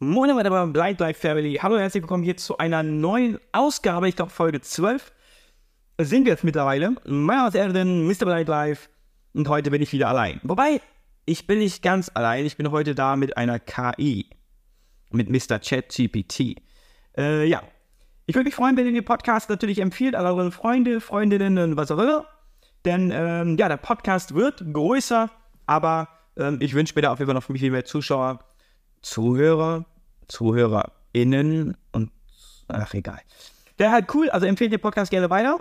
Moin, meine Blind Life Family. Hallo, herzlich willkommen hier zu einer neuen Ausgabe. Ich glaube, Folge 12 sind wir jetzt mittlerweile. Mein Name ist Erden, Mr. Blind Life. Und heute bin ich wieder allein. Wobei, ich bin nicht ganz allein. Ich bin heute da mit einer KI. Mit Mr. ChatGPT. Äh, ja. Ich würde mich freuen, wenn ihr den Podcast natürlich empfiehlt an eure Freunde, Freundinnen und was auch immer. Denn, ähm, ja, der Podcast wird größer, aber ähm, ich wünsche mir da auf jeden Fall noch viel mehr Zuschauer, Zuhörer, ZuhörerInnen und ach egal. Der halt cool, also empfehlt den Podcast gerne weiter.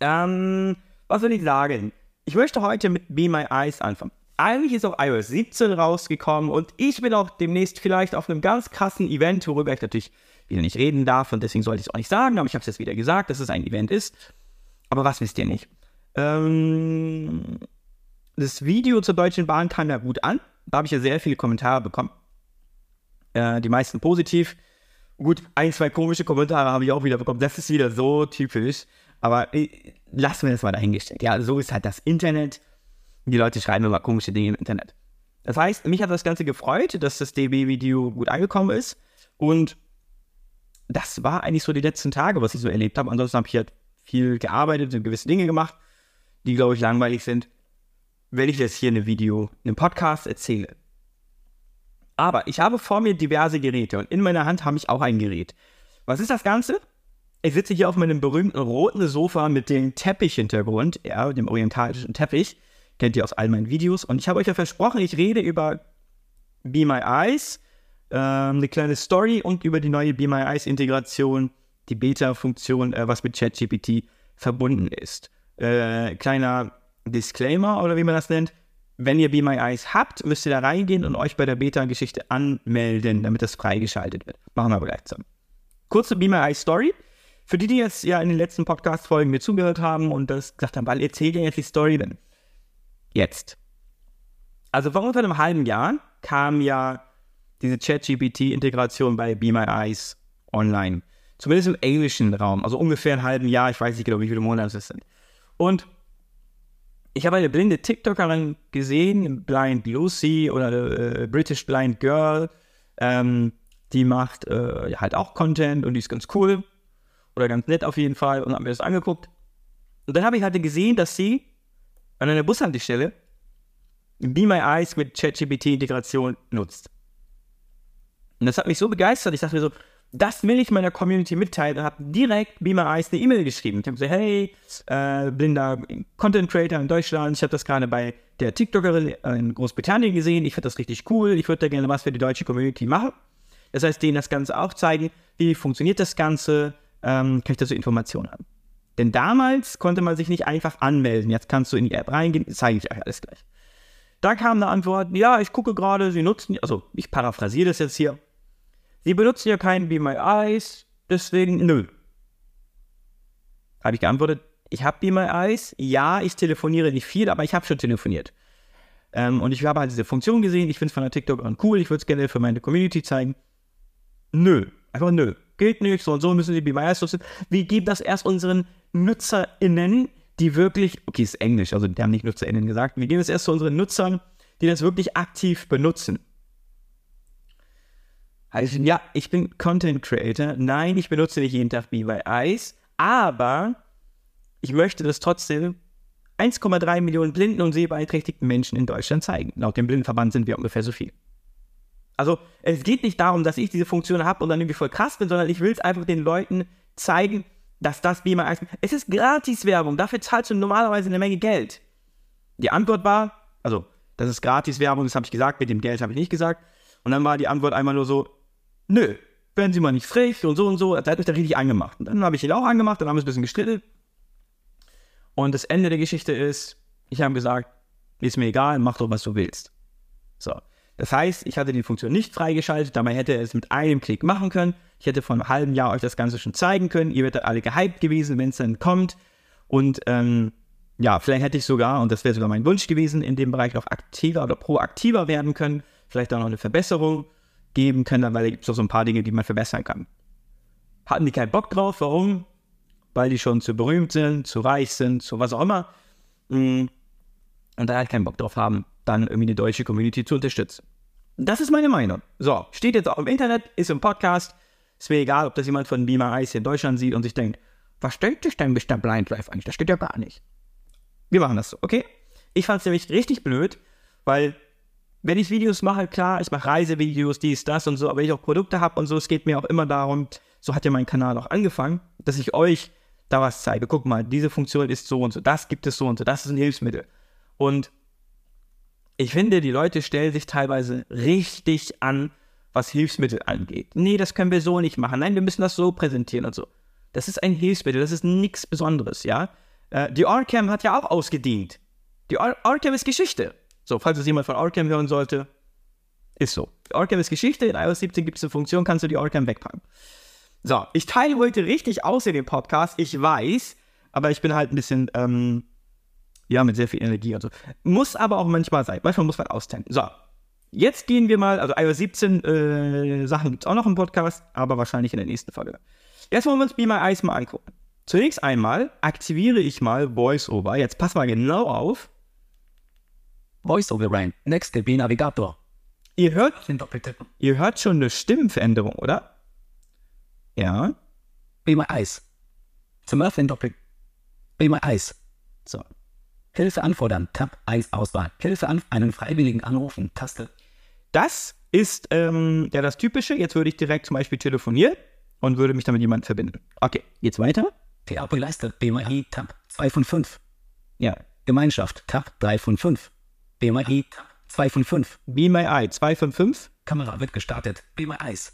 Ähm, was soll ich sagen? Ich möchte heute mit Be My Eyes anfangen. Eigentlich ist auch iOS 17 rausgekommen und ich bin auch demnächst vielleicht auf einem ganz krassen Event, worüber ich natürlich wieder nicht reden darf und deswegen sollte ich es auch nicht sagen, aber ich habe es jetzt wieder gesagt, dass es ein Event ist. Aber was wisst ihr nicht? Ähm, das Video zur Deutschen Bahn kam ja gut an. Da habe ich ja sehr viele Kommentare bekommen. Äh, die meisten positiv. Gut, ein, zwei komische Kommentare habe ich auch wieder bekommen. Das ist wieder so typisch. Aber äh, lassen wir das mal dahingestellt. Ja, so ist halt das Internet. Die Leute schreiben immer komische Dinge im Internet. Das heißt, mich hat das Ganze gefreut, dass das DB-Video gut angekommen ist. Und das war eigentlich so die letzten Tage, was ich so erlebt habe. Ansonsten habe ich halt viel gearbeitet und gewisse Dinge gemacht, die, glaube ich, langweilig sind, wenn ich jetzt hier in einem Video, in einem Podcast erzähle. Aber ich habe vor mir diverse Geräte und in meiner Hand habe ich auch ein Gerät. Was ist das Ganze? Ich sitze hier auf meinem berühmten roten Sofa mit dem Teppich-Hintergrund, ja, dem orientalischen Teppich. Kennt ihr aus all meinen Videos. Und ich habe euch ja versprochen, ich rede über Be My Eyes, äh, eine kleine Story und über die neue Be My Eyes-Integration, die Beta-Funktion, äh, was mit ChatGPT verbunden ist. Äh, kleiner Disclaimer oder wie man das nennt. Wenn ihr Be My Eyes habt, müsst ihr da reingehen und euch bei der Beta-Geschichte anmelden, damit das freigeschaltet wird. Machen wir aber gleich zusammen. Kurze Be My Eyes Story. Für die, die jetzt ja in den letzten Podcast-Folgen mir zugehört haben und das gesagt haben, weil erzählt ihr jetzt die Story denn? Jetzt. Also vor ungefähr einem halben Jahr kam ja diese ChatGPT-Integration bei Be My Eyes online. Zumindest im englischen Raum. Also ungefähr ein halben Jahr. Ich weiß nicht genau, wie viele Monate es sind. Und ich habe eine blinde TikTokerin gesehen, Blind Lucy oder äh, British Blind Girl. Ähm, die macht äh, halt auch Content und die ist ganz cool oder ganz nett auf jeden Fall und habe mir das angeguckt. Und dann habe ich halt gesehen, dass sie an einer Bushaltestelle Be My Eyes mit ChatGPT-Integration nutzt. Und das hat mich so begeistert. Ich dachte mir so, das will ich meiner Community mitteilen und habe direkt Be My Eyes eine E-Mail geschrieben. Ich habe gesagt, hey, äh, blinder Content Creator in Deutschland, ich habe das gerade bei der TikTokerin in Großbritannien gesehen, ich finde das richtig cool, ich würde da gerne was für die deutsche Community machen. Das heißt, denen das Ganze auch zeigen, wie funktioniert das Ganze, ähm, kann ich dazu Informationen haben. Denn damals konnte man sich nicht einfach anmelden. Jetzt kannst du in die App reingehen, zeige ich euch alles gleich. Da kam eine Antwort, ja, ich gucke gerade, sie nutzen, also ich paraphrasiere das jetzt hier, Sie benutzen ja keinen Be My Eyes, deswegen nö. Habe ich geantwortet, ich habe Be My Eyes. Ja, ich telefoniere nicht viel, aber ich habe schon telefoniert. Ähm, und ich habe halt diese Funktion gesehen. Ich finde es von der TikTok cool. Ich würde es gerne für meine Community zeigen. Nö. Einfach nö. Geht nicht. So und so müssen die Be My Eyes nutzen. Wir geben das erst unseren NutzerInnen, die wirklich, okay, ist Englisch, also die haben nicht NutzerInnen gesagt. Wir geben es erst zu unseren Nutzern, die das wirklich aktiv benutzen. Also, ja, ich bin Content Creator. Nein, ich benutze nicht jeden Tag Be Eyes, aber ich möchte das trotzdem 1,3 Millionen blinden und sehbeeinträchtigten Menschen in Deutschland zeigen. Laut dem Blindenverband sind wir ungefähr so viel. Also, es geht nicht darum, dass ich diese Funktion habe und dann irgendwie voll krass bin, sondern ich will es einfach den Leuten zeigen, dass das Be My Eyes. Es ist Gratis-Werbung, dafür zahlst du normalerweise eine Menge Geld. Die Antwort war, also, das ist Gratis-Werbung, das habe ich gesagt, mit dem Geld habe ich nicht gesagt. Und dann war die Antwort einmal nur so, nö, werden Sie mal nicht frech und so und so. Er hat mich da richtig angemacht. Und dann habe ich ihn auch angemacht, dann haben wir es ein bisschen gestritten. Und das Ende der Geschichte ist, ich habe gesagt, ist mir egal, mach doch, was du willst. So. Das heißt, ich hatte die Funktion nicht freigeschaltet, dabei hätte er es mit einem Klick machen können. Ich hätte vor einem halben Jahr euch das Ganze schon zeigen können. Ihr werdet alle gehypt gewesen, wenn es dann kommt. Und ähm, ja, vielleicht hätte ich sogar, und das wäre sogar mein Wunsch gewesen, in dem Bereich noch aktiver oder proaktiver werden können. Vielleicht auch noch eine Verbesserung geben können, weil da gibt es so ein paar Dinge, die man verbessern kann. Hatten die keinen Bock drauf, warum? Weil die schon zu berühmt sind, zu reich sind, zu was auch immer. Mm. Und da halt keinen Bock drauf haben, dann irgendwie eine deutsche Community zu unterstützen. Das ist meine Meinung. So, steht jetzt auch im Internet, ist im Podcast. Ist mir egal, ob das jemand von Beamer Ice hier in Deutschland sieht und sich denkt, was denkt sich denn Mr. Blind Life eigentlich? Das steht ja gar nicht. Wir machen das so, okay? Ich fand es nämlich richtig blöd, weil wenn ich Videos mache, klar, ich mache Reisevideos, dies, das und so, aber ich auch Produkte habe und so, es geht mir auch immer darum, so hat ja mein Kanal auch angefangen, dass ich euch da was zeige. Guck mal, diese Funktion ist so und so, das gibt es so und so, das ist ein Hilfsmittel. Und ich finde, die Leute stellen sich teilweise richtig an, was Hilfsmittel angeht. Nee, das können wir so nicht machen. Nein, wir müssen das so präsentieren und so. Das ist ein Hilfsmittel, das ist nichts Besonderes, ja. Äh, die Orcam hat ja auch ausgedient. Die Or Orcam ist Geschichte. So, falls es jemand von Orcam hören sollte, ist so. Orcam ist Geschichte, in iOS 17 gibt es eine Funktion, kannst du die Orcam wegpacken. So, ich teile heute richtig aus in dem Podcast, ich weiß, aber ich bin halt ein bisschen, ähm, ja, mit sehr viel Energie und so. Muss aber auch manchmal sein. Manchmal muss man austenden. So, jetzt gehen wir mal, also iOS 17 äh, Sachen gibt es auch noch im Podcast, aber wahrscheinlich in der nächsten Folge. Jetzt wollen wir uns Be My Eyes mal angucken. Zunächst einmal aktiviere ich mal VoiceOver. Jetzt pass mal genau auf. VoiceOver rein. Next DB Navigator. Ihr hört, Den Doppeltippen. ihr hört schon eine Stimmenveränderung, oder? Ja. Be My Eyes. Zum Öffnen Doppel. Be My Eyes. So. Hilfe anfordern. Tab 1 Auswahl. Hilfe an einen Freiwilligen anrufen. Taste. Das ist ähm, ja das Typische. Jetzt würde ich direkt zum Beispiel telefonieren und würde mich dann mit jemandem verbinden. Okay, jetzt weiter. TAP-Leiste. Be My Eye. Tab 2 von 5. Ja. Gemeinschaft. Tab 3 von 5. Be My Eye. Tab 2 von 5. Be My Eye 255. Kamera wird gestartet. Be My Eyes.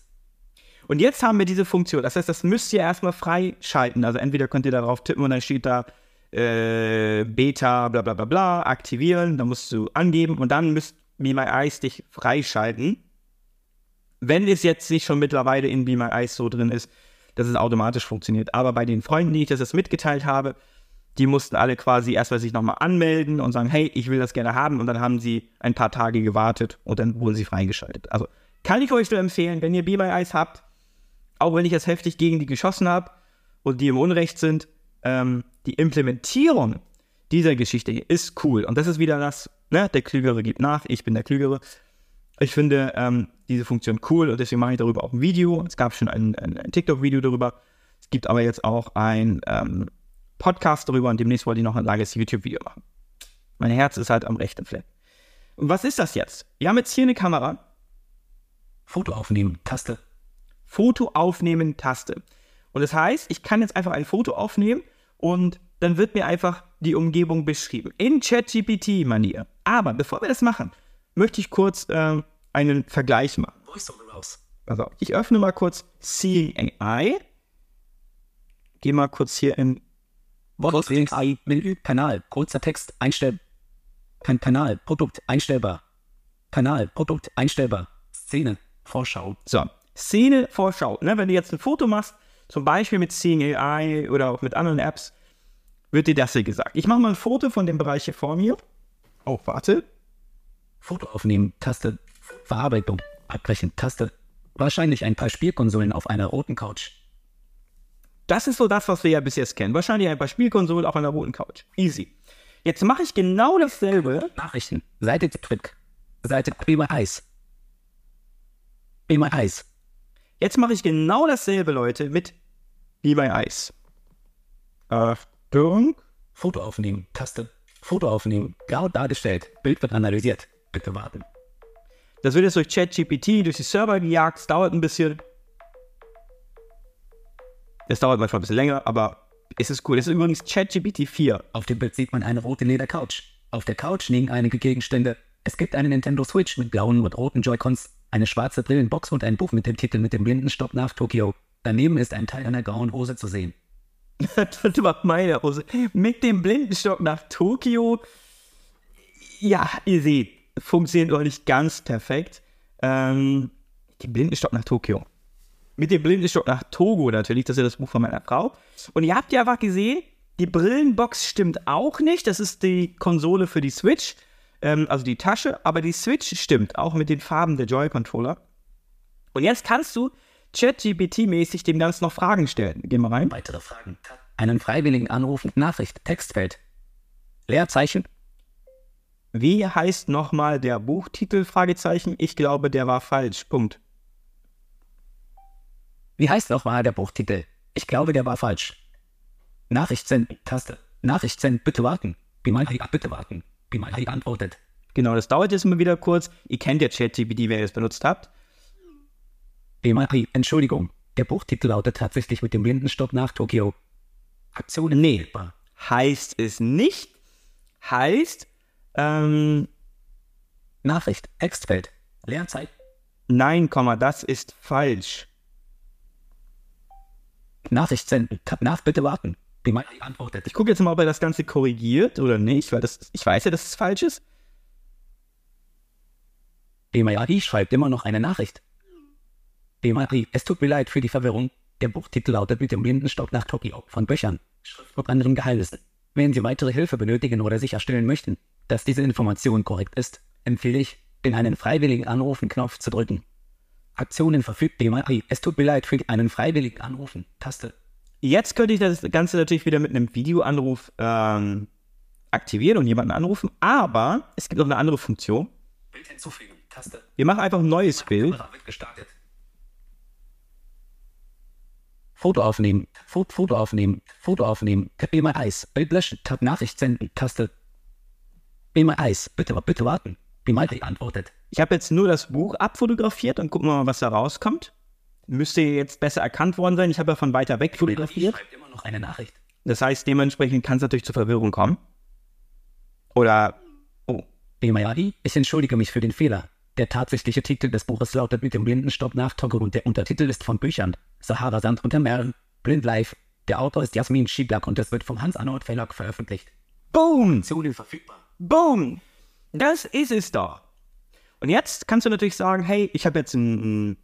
Und jetzt haben wir diese Funktion. Das heißt, das müsst ihr erstmal freischalten. Also entweder könnt ihr darauf tippen und dann steht da äh, Beta, bla bla bla bla, aktivieren. Dann musst du angeben und dann müsst Be My Eyes dich freischalten. Wenn es jetzt nicht schon mittlerweile in Be My Eyes so drin ist, dass es automatisch funktioniert. Aber bei den Freunden, die ich das mitgeteilt habe, die mussten alle quasi erstmal sich nochmal anmelden und sagen, hey, ich will das gerne haben. Und dann haben sie ein paar Tage gewartet und dann wurden sie freigeschaltet. Also kann ich euch nur empfehlen, wenn ihr Be My Eyes habt, auch wenn ich jetzt heftig gegen die geschossen habe und die im Unrecht sind, ähm, die Implementierung dieser Geschichte ist cool. Und das ist wieder das, ne, der Klügere gibt nach, ich bin der Klügere. Ich finde ähm, diese Funktion cool und deswegen mache ich darüber auch ein Video. Es gab schon ein, ein, ein TikTok-Video darüber. Es gibt aber jetzt auch ein ähm, Podcast darüber und demnächst wollte ich noch ein langes YouTube-Video machen. Mein Herz ist halt am rechten Fleck. Und was ist das jetzt? Wir haben jetzt hier eine Kamera. Foto aufnehmen. Taste. Foto aufnehmen Taste. Und das heißt, ich kann jetzt einfach ein Foto aufnehmen und dann wird mir einfach die Umgebung beschrieben. In ChatGPT-Manier. Aber bevor wir das machen, möchte ich kurz ähm, einen Vergleich machen. VoiceOver raus. Also, ich öffne mal kurz Seeing AI. Gehe mal kurz hier in. Voice AI. Menü. Kanal. Kurzer Text. Einstell. Kan Kanal. Produkt. Einstellbar. Kanal. Produkt. Einstellbar. Szene. Vorschau. So, Szene Vorschau. Ne, wenn du jetzt ein Foto machst, zum Beispiel mit Seeing AI oder auch mit anderen Apps, wird dir das hier gesagt. Ich mache mal ein Foto von dem Bereich hier vor mir. Oh, warte. Foto aufnehmen. Taste. Verarbeitung. Abbrechen. Taste. Wahrscheinlich ein paar Spielkonsolen auf einer roten Couch. Das ist so das, was wir ja bis jetzt kennen. Wahrscheinlich ein paar Spielkonsolen auf einer roten Couch. Easy. Jetzt mache ich genau dasselbe. Nachrichten. Seite Trick. Seite Eyes. Be My Eyes. Jetzt mache ich genau dasselbe, Leute, mit Be My Eyes. Achtung. Foto aufnehmen. Taste. Foto aufnehmen. Grau dargestellt. Bild wird analysiert. Bitte warten. Das wird jetzt durch ChatGPT, durch die Server gejagt. Es dauert ein bisschen. Es dauert manchmal ein bisschen länger, aber es ist cool. Das ist übrigens ChatGPT 4. Auf dem Bild sieht man eine rote Ledercouch. Auf der Couch liegen einige Gegenstände. Es gibt eine Nintendo Switch mit blauen und roten Joy-Cons, eine schwarze Brillenbox und ein Buch mit dem Titel mit dem Blindenstopp nach Tokio. Daneben ist ein Teil einer grauen Hose zu sehen. das war meine Hose. Mit dem Blindenstock nach Tokio. Ja, ihr seht, funktioniert noch nicht ganz perfekt. Ähm, den Blindenstock nach Tokio. Mit dem Blindenstock nach Togo natürlich, das ist ja das Buch von meiner Frau. Und ihr habt ja einfach gesehen, die Brillenbox stimmt auch nicht. Das ist die Konsole für die Switch, ähm, also die Tasche. Aber die Switch stimmt, auch mit den Farben der Joy-Controller. Und jetzt kannst du ChatGPT-mäßig dem Ganzen noch Fragen stellen. Geh mal rein. Weitere Fragen. Einen Freiwilligen anrufen. Nachricht. Textfeld. Leerzeichen. Wie heißt nochmal der Buchtitel? Fragezeichen. Ich glaube, der war falsch. Punkt. Wie heißt nochmal der Buchtitel? Ich glaube, der war falsch. Nachricht senden, Taste. Nachricht senden, bitte warten. Bimalhi, bitte warten. Bimalhi antwortet. Genau, das dauert jetzt immer wieder kurz. Ihr kennt ja ChatGPT, wenn ihr es benutzt habt. Bimalhi, Entschuldigung. Der Buchtitel lautet tatsächlich mit dem Blindenstopp nach Tokio. Aktionen Nee. Heißt es nicht. Heißt, ähm, Nachricht, Textfeld. Leerzeit. nein, Komma, das ist falsch. Nachricht senden. Nach, bitte warten. Bimalhi antwortet. Ich gucke jetzt mal, ob er das Ganze korrigiert oder nicht, weil das, ich weiß ja, dass es falsch ist. Bimalhi schreibt immer noch eine Nachricht. Bimalhi, es tut mir leid für die Verwirrung. Der Buchtitel lautet mit dem Blindenstock nach Tokio von Böchern. Schrift und anderen Geheimnissen. Wenn Sie weitere Hilfe benötigen oder sicherstellen möchten, dass diese Information korrekt ist, empfehle ich, den einen freiwilligen Anrufen-Knopf zu drücken. Aktionen verfügt Bimalhi. Es tut mir leid für einen freiwilligen Anrufen. Taste. Jetzt könnte ich das Ganze natürlich wieder mit einem Videoanruf ähm, aktivieren und jemanden anrufen, aber es gibt noch eine andere Funktion. Bild hinzufügen. Taste. Wir machen einfach ein neues Bild. Kamera wird gestartet. Foto aufnehmen, Foto, Foto aufnehmen, Foto aufnehmen, BMI Eis, Bild löschen, Tab Nachricht senden, Taste. BMI Eis, bitte, bitte warten. BMI antwortet. Ich habe jetzt nur das Buch abfotografiert und gucken wir mal, was da rauskommt. Müsste jetzt besser erkannt worden sein. Ich habe ja von weiter weg fotografiert. schreibt immer noch eine Nachricht. Das heißt, dementsprechend kann es natürlich zur Verwirrung kommen. Oder, oh, ich entschuldige mich für den Fehler. Der tatsächliche Titel des Buches lautet mit dem Blindenstopp nach Toggle und der Untertitel ist von Büchern. Sahara Sand unter Meeren, Blind Life. Der Autor ist Jasmin Schieblack und es wird vom Hans-Arnold Verlag veröffentlicht. boom, Aktionen verfügbar. boom. Das ist es doch. Und jetzt kannst du natürlich sagen, hey, ich habe jetzt ein,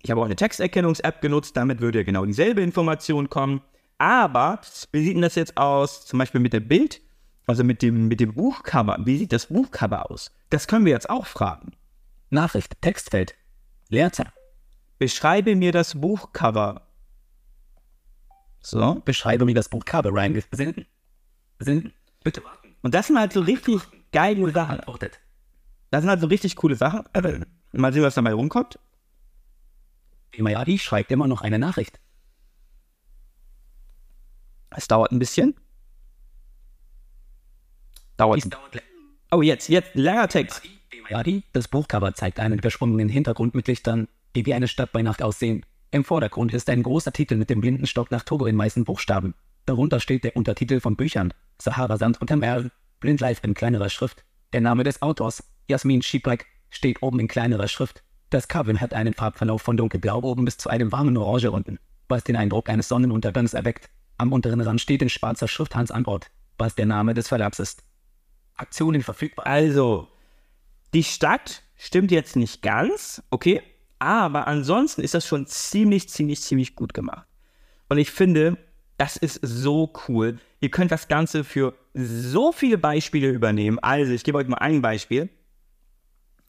ich habe auch eine Texterkennungs-App genutzt, damit würde ja genau dieselbe Information kommen. Aber wie sieht denn das jetzt aus, zum Beispiel mit dem Bild, also mit dem, mit dem Buchcover? Wie sieht das Buchcover aus? Das können wir jetzt auch fragen. Nachricht, Textfeld. Leerzeit. Beschreibe mir das Buchcover. So. Beschreibe mir das Buch Cover Ryan. Senden. Senden. Bitte warten. Und das sind halt so richtig geile Sachen. Antwortet. Das sind halt so richtig coole Sachen. Mal sehen, was dabei rumkommt. Bimayadi schreibt immer noch eine Nachricht. Es dauert ein bisschen. Dauert. Dies dauert. Oh, jetzt, jetzt, langer Text. Bimayadi, das Buchcover zeigt einen geschwungenen Hintergrund mit Lichtern, die wie eine Stadt bei Nacht aussehen. Im Vordergrund ist ein großer Titel mit dem Blindenstock nach Togo in weißen Buchstaben. Darunter steht der Untertitel von Büchern. Sahara Sand unter Meer. Blind Life in kleinerer Schrift. Der Name des Autors, Jasmin Schieblack, steht oben in kleinerer Schrift. Das Cover hat einen Farbverlauf von dunkelblau oben bis zu einem warmen Orange unten, was den Eindruck eines Sonnenuntergangs erweckt. Am unteren Rand steht in schwarzer Schrift Hans Antwort, was der Name des Verlags ist. Aktionen verfügbar. Also, die Stadt stimmt jetzt nicht ganz, okay, aber ansonsten ist das schon ziemlich, ziemlich, ziemlich gut gemacht. Und ich finde, das ist so cool. Ihr könnt das Ganze für so viele Beispiele übernehmen. Also, ich gebe euch mal ein Beispiel.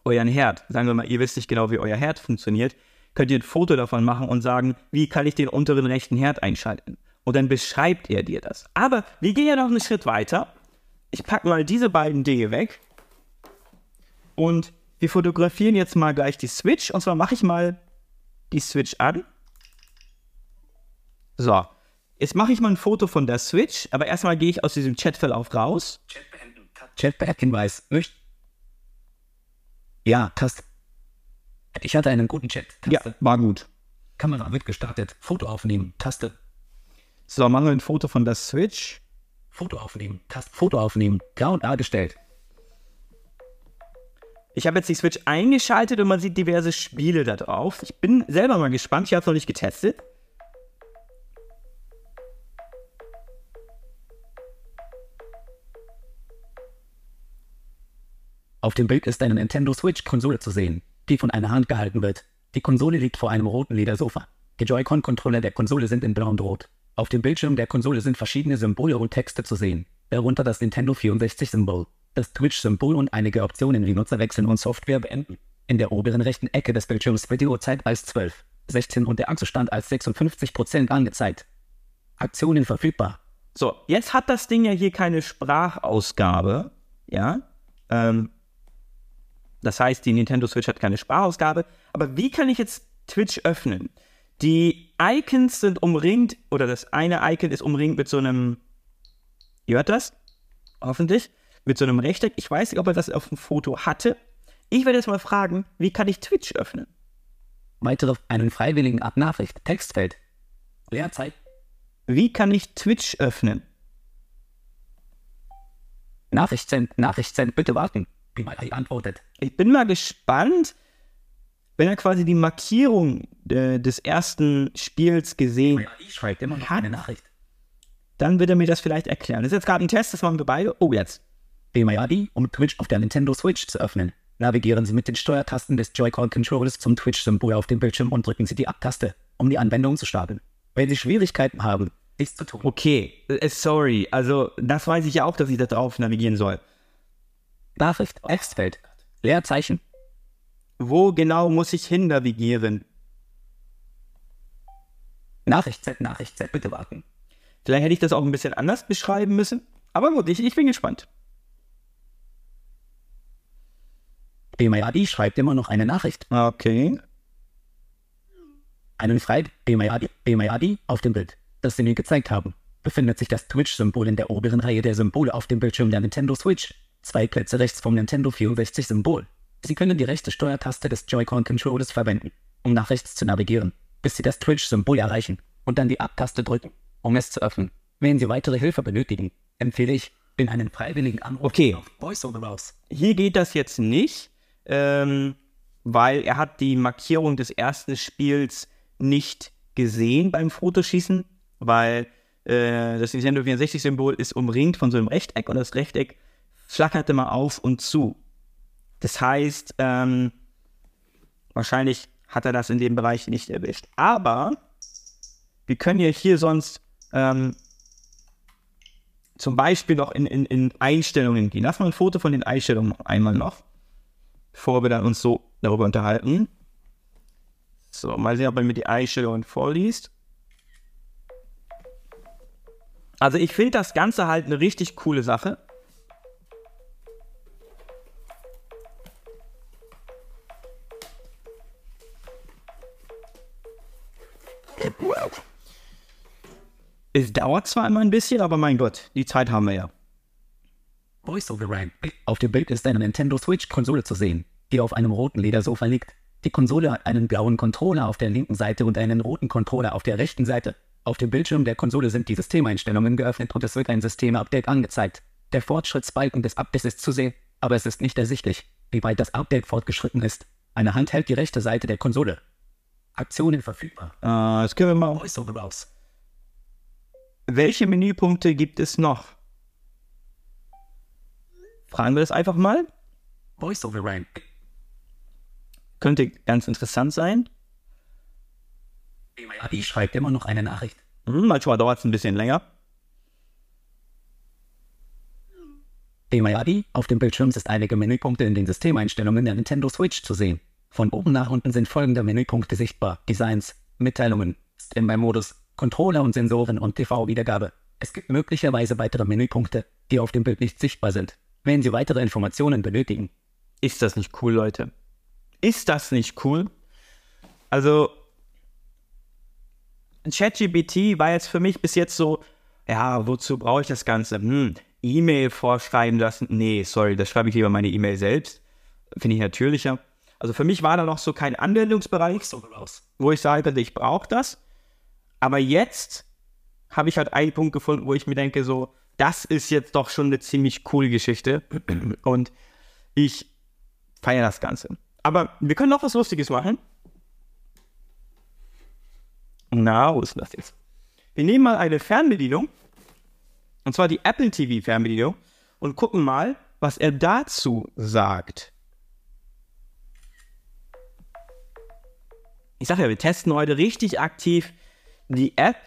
Euren Herd. Sagen wir mal, ihr wisst nicht genau, wie euer Herd funktioniert. Könnt ihr ein Foto davon machen und sagen, wie kann ich den unteren rechten Herd einschalten? Und dann beschreibt er dir das. Aber wir gehen ja noch einen Schritt weiter. Ich packe mal diese beiden Dinge weg. Und wir fotografieren jetzt mal gleich die Switch. Und zwar mache ich mal die Switch an. So, jetzt mache ich mal ein Foto von der Switch, aber erstmal gehe ich aus diesem Chatverlauf raus. Chat beenden. Chat-Hinweis. Möcht. Ja, Taste. Ich hatte einen guten Chat. Taste. war gut. Kamera wird gestartet. Foto aufnehmen. Taste. So, machen wir ein Foto von der Switch. Foto aufnehmen. Taste. Foto aufnehmen. Grau und A gestellt. Ich habe jetzt die Switch eingeschaltet und man sieht diverse Spiele da drauf. Ich bin selber mal gespannt. Ich habe es noch nicht getestet. Auf dem Bild ist eine Nintendo Switch-Konsole zu sehen, die von einer Hand gehalten wird. Die Konsole liegt vor einem roten Ledersofa. Die Joy-Con-Controller der Konsole sind in blau und rot. Auf dem Bildschirm der Konsole sind verschiedene Symbole und Texte zu sehen, darunter das Nintendo 64-Symbol, das Twitch-Symbol und einige Optionen wie Nutzer wechseln und Software beenden. In der oberen rechten Ecke des Bildschirms wird die Uhrzeit als 12, 16 und der Akkustand als 56% angezeigt. Aktionen verfügbar. So, jetzt hat das Ding ja hier keine Sprachausgabe. Ja. Ähm, das heißt, die Nintendo Switch hat keine Sprachausgabe. Aber wie kann ich jetzt Twitch öffnen? Die Icons sind umringt, oder das eine Icon ist umringt mit so einem, ihr hört das? Hoffentlich. Mit so einem Rechteck. Ich weiß nicht, ob er das auf dem Foto hatte. Ich werde jetzt mal fragen, wie kann ich Twitch öffnen? Weitere einen freiwilligen Abnachricht. Textfeld. Leerzeit. Wie kann ich Twitch öffnen? Nachricht send, Nachricht send, bitte warten. Wie mal antwortet. Ich bin mal gespannt, wenn er quasi die Markierung äh, des ersten Spiels gesehen Ja, ich schreibe immer noch Hat- eine Nachricht. dann wird er mir das vielleicht erklären. Das ist jetzt gerade ein Test, das machen wir beide. Oh, jetzt. BMIAD, um Twitch auf der Nintendo Switch zu öffnen. Navigieren Sie mit den Steuertasten des Joy-Con-Controllers zum Twitch-Symbol auf dem Bildschirm und drücken Sie die Ab-Taste, um die Anwendung zu starten. Wenn Sie Schwierigkeiten haben, dies zu tun. Okay, äh, sorry. Also, das weiß ich ja auch, dass ich da drauf navigieren soll. Nachricht, Textfeld, Leerzeichen, Wo genau muss ich hin navigieren? Nachricht Z, Nachricht Z, bitte warten. Vielleicht hätte ich das auch ein bisschen anders beschreiben müssen. Aber gut, ich, ich bin gespannt. BMIAD schreibt immer noch eine Nachricht. Okay. Einen BMIAD, BMIAD auf dem Bild, das Sie mir gezeigt haben, befindet sich das Twitch-Symbol in der oberen Reihe der Symbole auf dem Bildschirm der Nintendo Switch. Zwei Plätze rechts vom Nintendo 64-Symbol. Sie können die rechte Steuertaste des Joy-Con-Controllers verwenden, um nach rechts zu navigieren, bis Sie das Twitch-Symbol erreichen und dann die Ab-Taste drücken, um es zu öffnen. Wenn Sie weitere Hilfe benötigen, empfehle ich, in einen freiwilligen Anruf Okay. auf VoiceOver raus. Hier geht das jetzt nicht, ähm, weil er hat die Markierung des ersten Spiels nicht gesehen beim Fotoschießen, weil äh, das Nintendo 64-Symbol ist umringt von so einem Rechteck und das Rechteck flackerte mal auf und zu. Das heißt, ähm, wahrscheinlich hat er das in dem Bereich nicht erwischt. Aber wir können ja hier sonst ähm, zum Beispiel noch in, in, in Einstellungen gehen. Lass mal ein Foto von den Einstellungen einmal noch, bevor wir dann uns so darüber unterhalten. So, mal sehen, ob er mir die Einstellungen vorliest. Also ich finde das Ganze halt eine richtig coole Sache. Es dauert zwar immer ein bisschen, aber mein Gott, die Zeit haben wir ja. VoiceOver rein. Auf dem Bild ist eine Nintendo Switch-Konsole zu sehen, die auf einem roten Ledersofa liegt. Die Konsole hat einen blauen Controller auf der linken Seite und einen roten Controller auf der rechten Seite. Auf dem Bildschirm der Konsole sind die Systemeinstellungen geöffnet und es wird ein Systemupdate angezeigt. Der Fortschrittsbalken des Updates ist zu sehen, aber es ist nicht ersichtlich, wie weit das Update fortgeschritten ist. Eine Hand hält die rechte Seite der Konsole. Aktionen verfügbar. Äh, das können wir mal. VoiceOver raus. Welche Menüpunkte gibt es noch? Fragen wir das einfach mal. VoiceOver rein. Könnte ganz interessant sein. Adi schreibt immer noch eine Nachricht. Hm, manchmal dauert es ein bisschen länger. DMIAD auf dem Bildschirm ist einige Menüpunkte in den Systemeinstellungen der Nintendo Switch zu sehen. Von oben nach unten sind folgende Menüpunkte sichtbar. Designs, Mitteilungen, Standby-Modus, Controller und Sensoren und TV-Wiedergabe. Es gibt möglicherweise weitere Menüpunkte, die auf dem Bild nicht sichtbar sind. Wenn Sie weitere Informationen benötigen, Ist das nicht cool, Leute? Ist das nicht cool? Also, ChatGPT war jetzt für mich bis jetzt so, ja, wozu brauche ich das Ganze? Hm, E-Mail vorschreiben lassen? Nee, sorry, das schreibe ich lieber meine E-Mail selbst. Finde ich natürlicher. Also für mich war da noch so kein Anwendungsbereich, wo ich sage, ich brauche das. Aber jetzt habe ich halt einen Punkt gefunden, wo ich mir denke, so, das ist jetzt doch schon eine ziemlich coole Geschichte. Und ich feiere das Ganze. Aber wir können noch was Lustiges machen. Na, wo ist denn das jetzt? Wir nehmen mal eine Fernbedienung. Und zwar die Apple TV Fernbedienung. Und gucken mal, was er dazu sagt. Ich sage ja, wir testen heute richtig aktiv die App.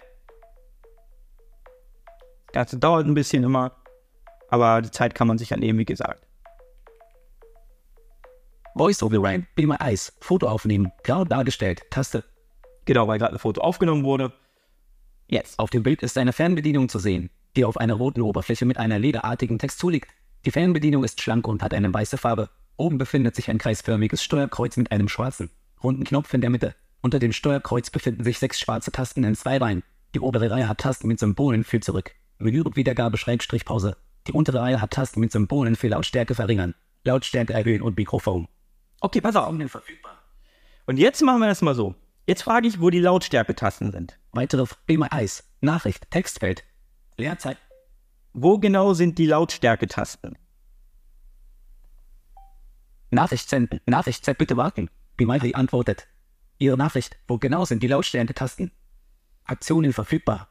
Das Ganze dauert ein bisschen immer, aber die Zeit kann man sich ja nehmen, wie gesagt. VoiceOver rein. Be my eyes. Foto aufnehmen. Grau dargestellt. Taste. Genau, weil gerade ein Foto aufgenommen wurde. Jetzt. Auf dem Bild ist eine Fernbedienung zu sehen, die auf einer roten Oberfläche mit einer lederartigen Textur liegt. Die Fernbedienung ist schlank und hat eine weiße Farbe. Oben befindet sich ein kreisförmiges Steuerkreuz mit einem schwarzen, runden Knopf in der Mitte. Unter dem Steuerkreuz befinden sich sechs schwarze Tasten in zwei Reihen. Die obere Reihe hat Tasten mit Symbolen für zurück, Menü und Wiedergabe Schrägstrich Pause. Die untere Reihe hat Tasten mit Symbolen für Lautstärke verringern, Lautstärke erhöhen und Mikrofon. Okay, pass auf. verfügbar. Und jetzt machen wir das mal so. Jetzt frage ich, wo die Lautstärketasten sind. Weitere Thema Eis, Nachricht, Textfeld, Leerzeit, Wo genau sind die Lautstärketasten? Nachricht senden, Nachricht senden, bitte warten. Bimari antwortet. Ihre Nachricht, wo genau sind die Lautstärke-Tasten? Aktionen verfügbar.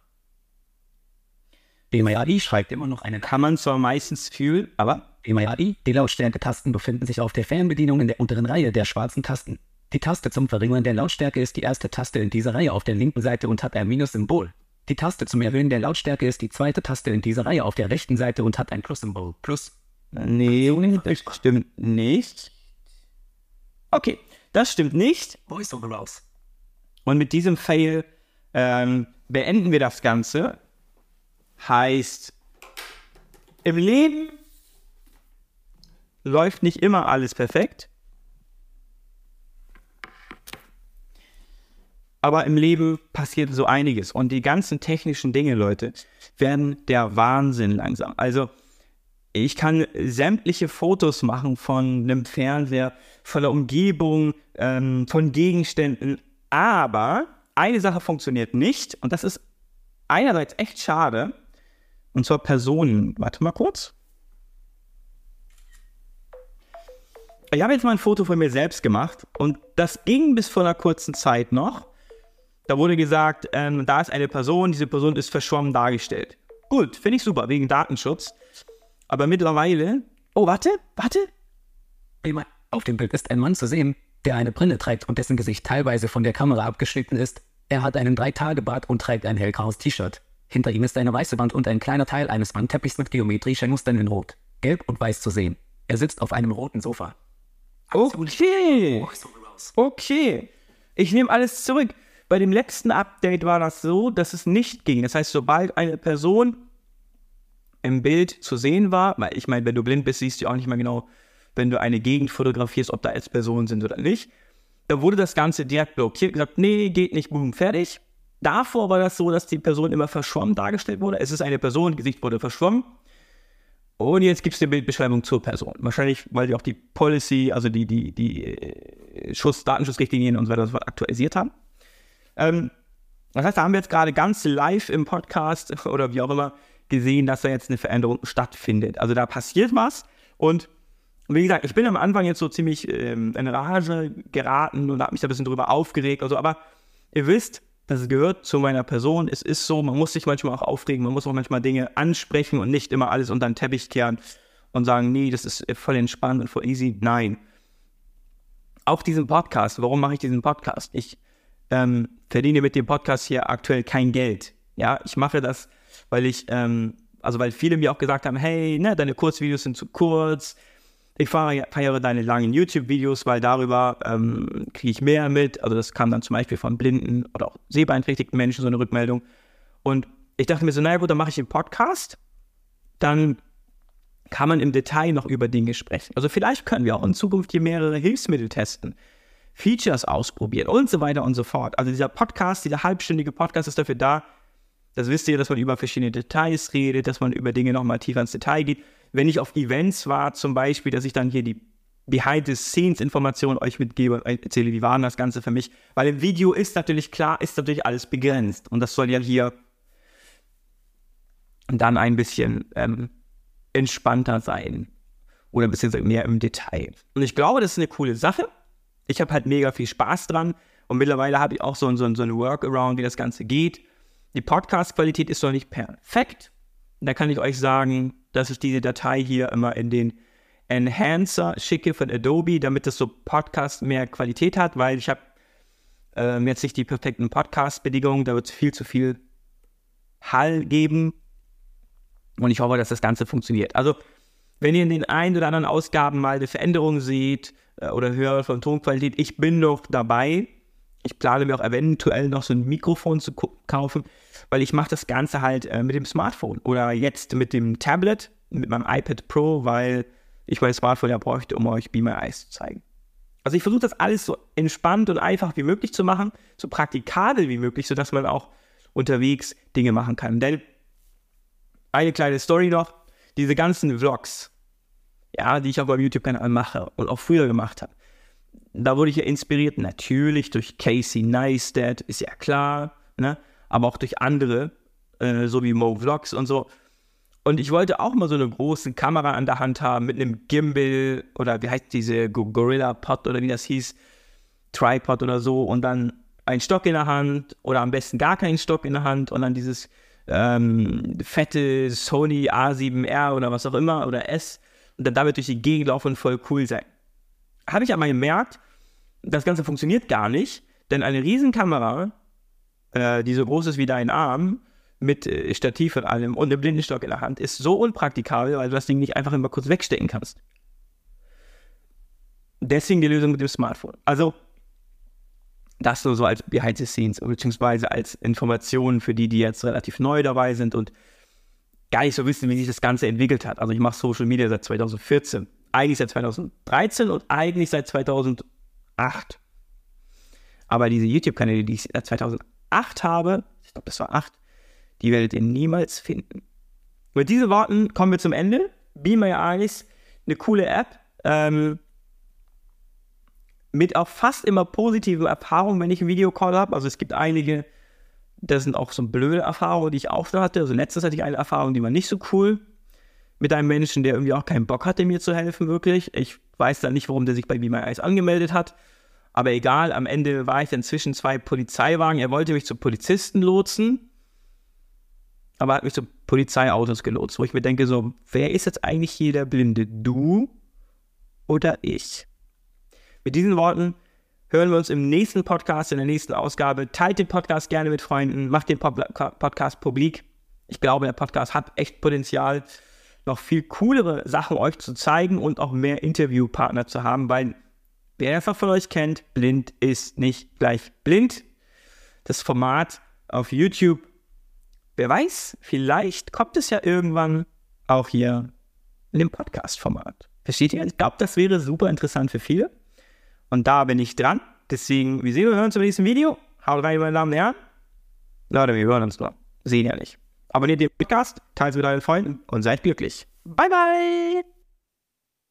BMI schreibt immer noch einen Kann man zwar meistens fühlen, aber BMI. Die Lautstärke-Tasten befinden sich auf der Fernbedienung in der unteren Reihe der schwarzen Tasten. Die Taste zum Verringern der Lautstärke ist die erste Taste in dieser Reihe auf der linken Seite und hat ein Minus-Symbol. Die Taste zum Erhöhen der Lautstärke ist die zweite Taste in dieser Reihe auf der rechten Seite und hat ein Plus-Symbol. Plus. nee, das stimmt nicht. Okay, das stimmt nicht. Voice-over raus. Und mit diesem Fail ähm, beenden wir das Ganze. Heißt, im Leben läuft nicht immer alles perfekt. Aber im Leben passiert so einiges. Und die ganzen technischen Dinge, Leute, werden der Wahnsinn langsam. Also, ich kann sämtliche Fotos machen von einem Fernseher, von der Umgebung, ähm, von Gegenständen. Aber eine Sache funktioniert nicht. Und das ist einerseits echt schade. Und zwar Personen. Warte mal kurz. Ich habe jetzt mal ein Foto von mir selbst gemacht und das ging bis vor einer kurzen Zeit noch. Da wurde gesagt, ähm, da ist eine Person, diese Person ist verschwommen dargestellt. Gut, finde ich super, wegen Datenschutz. Aber mittlerweile. Oh, warte, warte. BMI. Auf dem Bild ist ein Mann zu sehen, der eine Brille trägt und dessen Gesicht teilweise von der Kamera abgeschnitten ist. Er hat einen Drei-Tage-Bart und trägt ein hellgraues T-Shirt. Hinter ihm ist eine weiße Wand und ein kleiner Teil eines Wandteppichs mit geometrischen Mustern in Rot, Gelb und Weiß zu sehen. Er sitzt auf einem roten Sofa. Okay. Okay. Ich nehme alles zurück. Bei dem letzten Update war das so, dass es nicht ging. Das heißt, sobald eine Person im Bild zu sehen war, weil ich meine, wenn du blind bist, siehst du auch nicht mal genau, wenn du eine Gegend fotografierst, ob da jetzt Personen sind oder nicht. Da wurde das Ganze direkt blockiert, gesagt, nee, geht nicht, boom, fertig. Davor war das so, dass die Person immer verschwommen dargestellt wurde. Es ist eine Person, Gesicht wurde verschwommen. Und jetzt gibt es eine Bildbeschreibung zur Person. Wahrscheinlich, weil die auch die Policy, also die, die, die äh, Schuss, Datenschutzrichtlinien und so weiter aktualisiert haben. Ähm, das heißt, da haben wir jetzt gerade ganz live im Podcast oder wie auch immer gesehen, dass da jetzt eine Veränderung stattfindet. Also da passiert was und wie gesagt, ich bin am Anfang jetzt so ziemlich ähm, in Rage geraten und habe mich da ein bisschen drüber aufgeregt und so, aber ihr wisst, das gehört zu meiner Person. Es ist so, man muss sich manchmal auch aufregen, man muss auch manchmal Dinge ansprechen und nicht immer alles unter den Teppich kehren und sagen, nee, das ist voll entspannt und voll easy. Nein. Auch diesen Podcast, warum mache ich diesen Podcast? Ich ähm, verdiene mit dem Podcast hier aktuell kein Geld. Ja, ich mache das, weil ich, ähm, also weil viele mir auch gesagt haben, hey, ne, deine Kurzvideos sind zu kurz. Ich feiere, deine langen YouTube-Videos, weil darüber ähm, kriege ich mehr mit. Also das kam dann zum Beispiel von blinden oder auch sehbeeinträchtigten Menschen so eine Rückmeldung. Und ich dachte mir so, naja gut, dann mache ich einen Podcast. Dann kann man im Detail noch über Dinge sprechen. Also vielleicht können wir auch in Zukunft hier mehrere Hilfsmittel testen, Features ausprobieren und so weiter und so fort. Also dieser Podcast, dieser halbstündige Podcast ist dafür da, das wisst ihr, dass man über verschiedene Details redet, dass man über Dinge nochmal tiefer ins Detail geht. Wenn ich auf Events war, zum Beispiel, dass ich dann hier die Behind-the-Scenes-Informationen euch mitgebe und euch erzähle, wie war das Ganze für mich. Weil im Video ist natürlich klar, ist natürlich alles begrenzt. Und das soll ja hier dann ein bisschen ähm, entspannter sein. Oder ein bisschen mehr im Detail. Und ich glaube, das ist eine coole Sache. Ich habe halt mega viel Spaß dran. Und mittlerweile habe ich auch so, so, so ein Workaround, wie das Ganze geht. Die Podcast-Qualität ist noch nicht perfekt. Da kann ich euch sagen, dass ich diese Datei hier immer in den Enhancer schicke von Adobe, damit das so Podcast mehr Qualität hat, weil ich habe ähm, jetzt nicht die perfekten Podcast-Bedingungen, da wird es viel zu viel Hall geben. Und ich hoffe, dass das Ganze funktioniert. Also, wenn ihr in den ein oder anderen Ausgaben mal eine Veränderung seht äh, oder höher von Tonqualität, ich bin noch dabei. Ich plane mir auch eventuell noch so ein Mikrofon zu kaufen, weil ich mache das Ganze halt äh, mit dem Smartphone oder jetzt mit dem Tablet. mit meinem iPad Pro, weil ich mein Smartphone ja bräuchte, um euch Be My Eyes zu zeigen. Also ich versuche das alles so entspannt und einfach wie möglich zu machen, so praktikabel wie möglich, sodass man auch unterwegs Dinge machen kann. Denn eine kleine Story noch, diese ganzen Vlogs, ja, die ich auf meinem YouTube-Kanal mache und auch früher gemacht habe, da wurde ich ja inspiriert, natürlich durch Casey Neistat, ist ja klar, ne? aber auch durch andere, äh, so wie Mo Vlogs und so. Und ich wollte auch mal so eine große Kamera an der Hand haben mit einem Gimbal oder wie heißt diese Gorilla Pod oder wie das hieß, Tripod oder so und dann ein Stock in der Hand oder am besten gar keinen Stock in der Hand und dann dieses ähm, fette Sony A7R oder was auch immer oder S und dann damit durch die Gegend laufen und voll cool sein. Habe ich aber gemerkt, das Ganze funktioniert gar nicht, denn eine Riesenkamera, äh, die so groß ist wie dein Arm, mit äh, Stativ und allem und einem Blindenstock in der Hand, ist so unpraktikabel, weil du das Ding nicht einfach immer kurz wegstecken kannst. Deswegen die Lösung mit dem Smartphone. Also, das nur so als Behind the Scenes, beziehungsweise als Information für die, die jetzt relativ neu dabei sind und gar nicht so wissen, wie sich das Ganze entwickelt hat. Also ich mache Social Media seit 2014, eigentlich seit 2013 und eigentlich seit 2008. Aber diese YouTube-Kanäle, die ich seit 2008 habe, ich glaube, das war 8, die werdet ihr niemals finden. Mit diesen Worten kommen wir zum Ende. Be My Eyes, eine coole App. Ähm, mit auch fast immer positiven Erfahrungen, wenn ich einen Videocall habe. Also es gibt einige, das sind auch so blöde Erfahrungen, die ich auch schon hatte. Also letztens hatte ich eine Erfahrung, die war nicht so cool. Mit einem Menschen, der irgendwie auch keinen Bock hatte, mir zu helfen, wirklich. Ich weiß dann nicht, warum der sich bei Be My Eyes angemeldet hat. Aber egal, am Ende war ich dann zwischen zwei Polizeiwagen. Er wollte mich zu Polizisten lotsen aber hat mich zu Polizeiautos gelotst, wo ich mir denke, so, wer ist jetzt eigentlich hier der Blinde? Du oder ich? Mit diesen Worten hören wir uns im nächsten Podcast, in der nächsten Ausgabe. Teilt den Podcast gerne mit Freunden, macht den Podcast publik. Ich glaube, der Podcast hat echt Potenzial, noch viel coolere Sachen euch zu zeigen und auch mehr Interviewpartner zu haben, weil wer einfach von euch kennt, blind ist nicht gleich blind. Das Format auf YouTube wer weiß, vielleicht kommt es ja irgendwann auch hier in dem Podcast-Format. Versteht ihr? Ich glaube, das wäre super interessant für viele. Und da bin ich dran. Deswegen, wir sehen und hören uns im nächsten Video. Haut rein, meine Damen und Herren. Leute, wir hören uns nur. Sehen ja nicht. Abonniert den Podcast, teilt es mit euren Freunden und seid glücklich. Bye, bye!